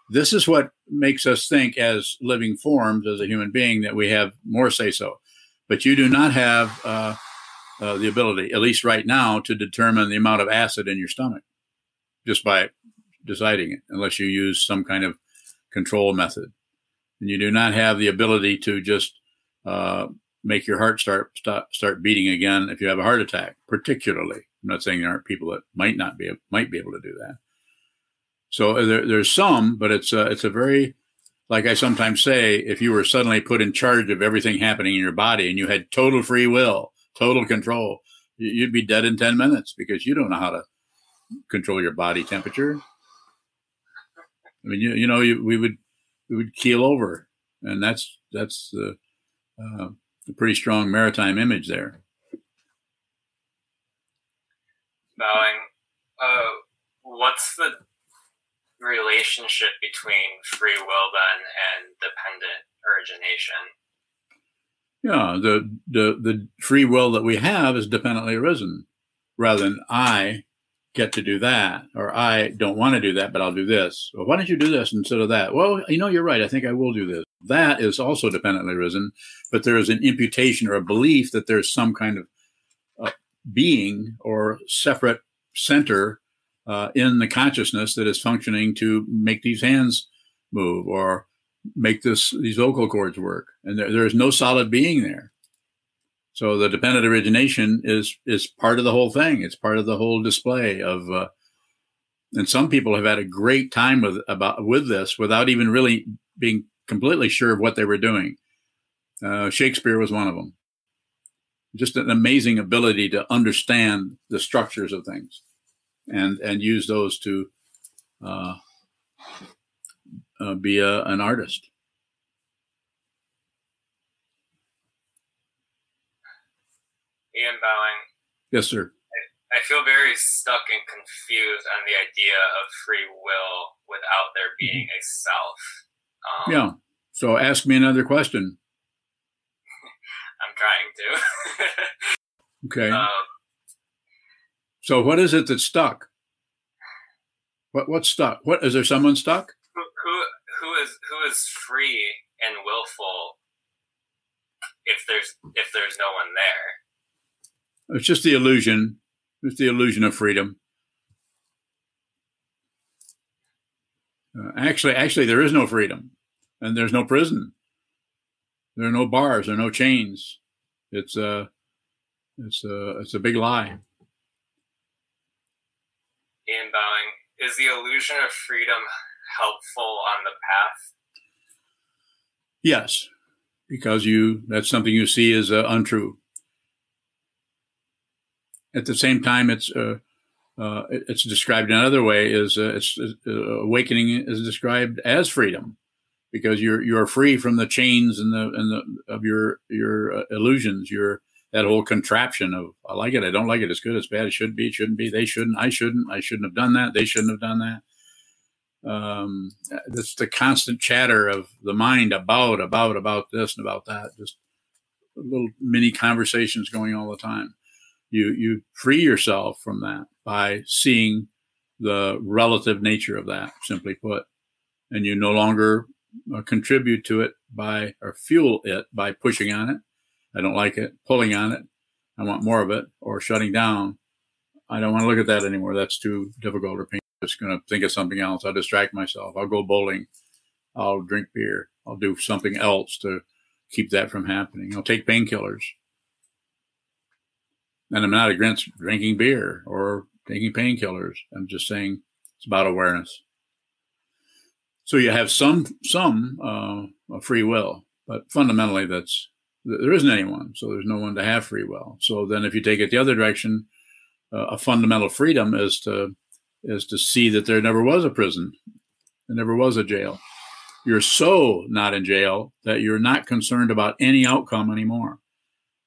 A: this is what makes us think as living forms as a human being that we have more say so. But you do not have uh, uh, the ability, at least right now, to determine the amount of acid in your stomach just by deciding it, unless you use some kind of control method. And you do not have the ability to just uh, make your heart start, start start beating again if you have a heart attack. Particularly, I'm not saying there aren't people that might not be might be able to do that. So there, there's some, but it's a, it's a very like I sometimes say, if you were suddenly put in charge of everything happening in your body and you had total free will, total control, you'd be dead in 10 minutes because you don't know how to control your body temperature. I mean, you, you know, you, we would, we would keel over and that's, that's the, uh, a pretty strong maritime image there.
E: Bowing, uh, what's the relationship between free will then and dependent origination?
A: Yeah, the, the the free will that we have is dependently arisen. rather than I get to do that, or I don't want to do that, but I'll do this. Well, why don't you do this instead of that? Well, you know, you're right. I think I will do this. That is also dependently risen, but there is an imputation or a belief that there's some kind of uh, being or separate center uh, in the consciousness that is functioning to make these hands move or make this these vocal cords work. And there, there is no solid being there. So the dependent origination is is part of the whole thing. It's part of the whole display of. Uh, and some people have had a great time with about with this without even really being completely sure of what they were doing. Uh, Shakespeare was one of them. Just an amazing ability to understand the structures of things, and and use those to uh, uh, be a, an artist.
K: Ian Bowing.
A: Yes, sir.
K: I, I feel very stuck and confused on the idea of free will without there being a self.
A: Um, yeah. So ask me another question.
K: I'm trying
A: to. okay. Um, so what is it that's stuck? What what's stuck? What is there? Someone stuck?
K: Who who, who is who is free and willful if there's if there's no one there?
A: It's just the illusion. It's the illusion of freedom. Uh, actually, actually, there is no freedom, and there's no prison. There are no bars. There are no chains. It's a, it's a, it's a big lie.
K: Ian Bowing, is the illusion of freedom helpful on the path?
A: Yes, because you that's something you see as uh, untrue at the same time, it's uh, uh, it's described in another way is uh, it's uh, awakening is described as freedom because you're you're free from the chains and the and the of your your uh, illusions your that whole contraption of I like it I don't like it it's good it's bad it should be it shouldn't be they shouldn't I shouldn't I shouldn't have done that they shouldn't have done that. Um that's the constant chatter of the mind about about about this and about that just little mini conversations going all the time you you free yourself from that by seeing the relative nature of that simply put. And you no longer uh, contribute to it by or fuel it by pushing on it. I don't like it pulling on it. I want more of it or shutting down. I don't want to look at that anymore. That's too difficult or painful. I'm just going to think of something else. I'll distract myself. I'll go bowling. I'll drink beer. I'll do something else to keep that from happening. I'll take painkillers and I'm not against drinking beer or taking painkillers. I'm just saying it's about awareness. So you have some some uh, free will, but fundamentally, that's there isn't anyone. So there's no one to have free will. So then, if you take it the other direction, uh, a fundamental freedom is to is to see that there never was a prison, there never was a jail. You're so not in jail that you're not concerned about any outcome anymore.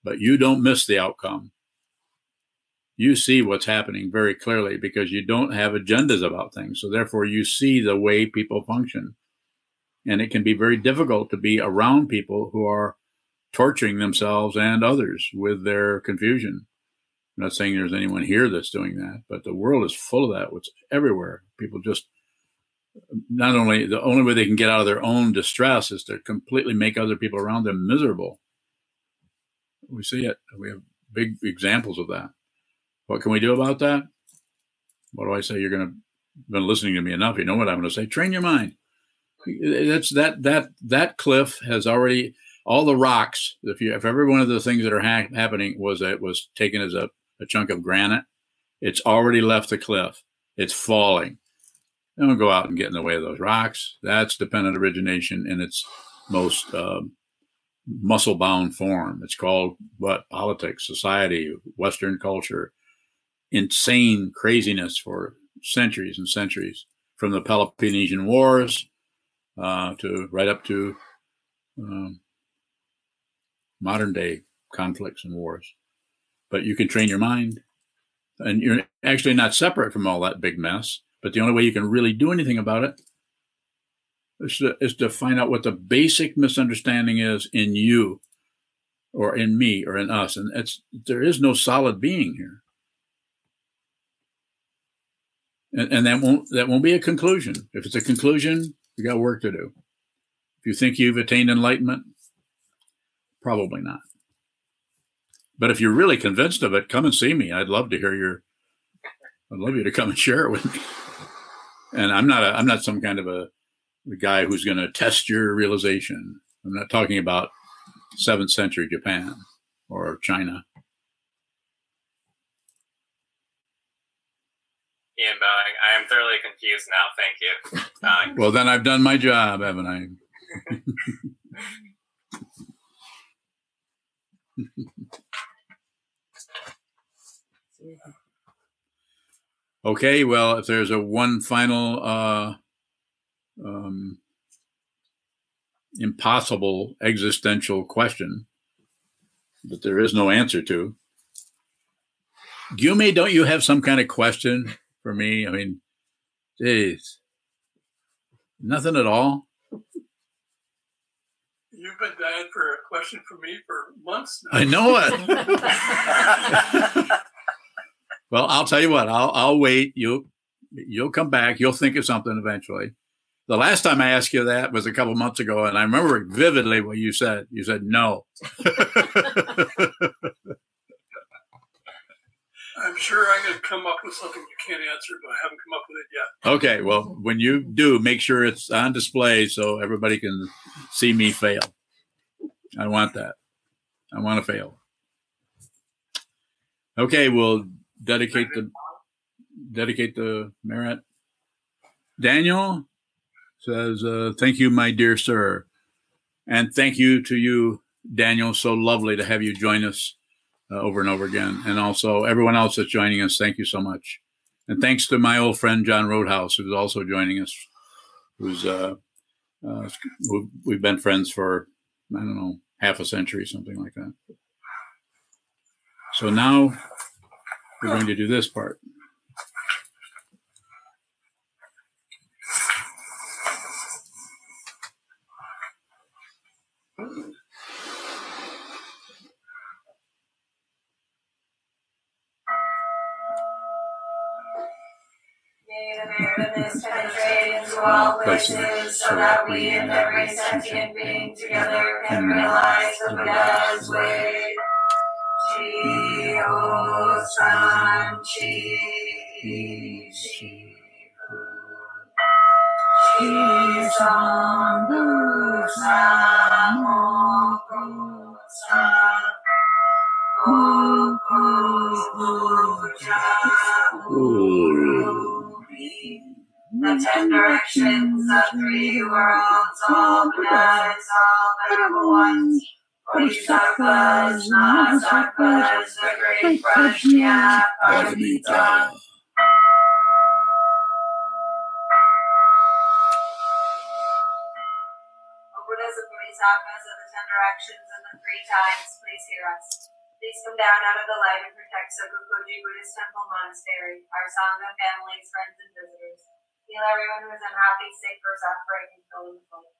A: But you don't miss the outcome you see what's happening very clearly because you don't have agendas about things. So therefore, you see the way people function. And it can be very difficult to be around people who are torturing themselves and others with their confusion. I'm not saying there's anyone here that's doing that, but the world is full of that. It's everywhere. People just not only the only way they can get out of their own distress is to completely make other people around them miserable. We see it. We have big examples of that. What can we do about that? What do I say? You're going to been listening to me enough. You know what I'm going to say. Train your mind. That's that that that cliff has already all the rocks. If you if every one of the things that are ha- happening was that was taken as a, a chunk of granite, it's already left the cliff. It's falling. Don't go out and get in the way of those rocks. That's dependent origination in its most uh, muscle bound form. It's called what politics, society, Western culture, insane craziness for centuries and centuries, from the Peloponnesian Wars uh, to right up to um, modern day conflicts and wars. But you can train your mind, and you're actually not separate from all that big mess. But the only way you can really do anything about it is to, is to find out what the basic misunderstanding is in you, or in me, or in us. And it's there is no solid being here and, and that won't that won't be a conclusion. If it's a conclusion, you got work to do. If you think you've attained enlightenment, probably not. But if you're really convinced of it, come and see me. I'd love to hear your. I'd love you to come and share it with me. And I'm not a, I'm not some kind of a, a guy who's going to test your realization. I'm not talking about seventh century Japan or China.
K: Ian Bowing, I am thoroughly confused now. Thank you. Uh,
A: Well, then I've done my job, haven't I? okay, well, if there's a one final uh, um, impossible existential question that there is no answer to, Gyumi, don't you have some kind of question for me? I mean, geez, nothing at all.
L: You've been dying for a question from me for months now.
A: I know it. well, I'll tell you what. I'll I'll wait. You'll you'll come back. You'll think of something eventually. The last time I asked you that was a couple months ago, and I remember vividly what you said. You said no.
L: Sure I'm going to come up with something you can't answer, but I haven't come up with it yet.
A: okay. Well, when you do, make sure it's on display so everybody can see me fail. I want that. I want to fail. Okay, we'll dedicate the dedicate the merit. Daniel says, uh, "Thank you, my dear sir, and thank you to you, Daniel. So lovely to have you join us uh, over and over again, and also everyone else that's joining us. Thank you so much, and thanks to my old friend John Roadhouse, who's also joining us. Who's uh, uh, we've- we've been friends for I don't know half a century, something like that. So now we're going to do this part.
G: May the merit this penetrate into all places, so that we and every sentient being together can realize the Buddha's way. Chi O San Chi Chi Chi San Bu San Mo Ku San Bu Cha the ten directions, the three worlds, all Buddhas, all benevolent ones, Bodhisattvas, Mahasattvas, the great Prajna, Paramita. O Buddhas and Bodhisattvas of the ten directions and the three times, please hear us. Please come down out of the light and protect Sokokoji Buddhist Temple Monastery, our Sangha families, friends, and visitors. Heal everyone who is unhappy, sick, or suffering, and fill in the void.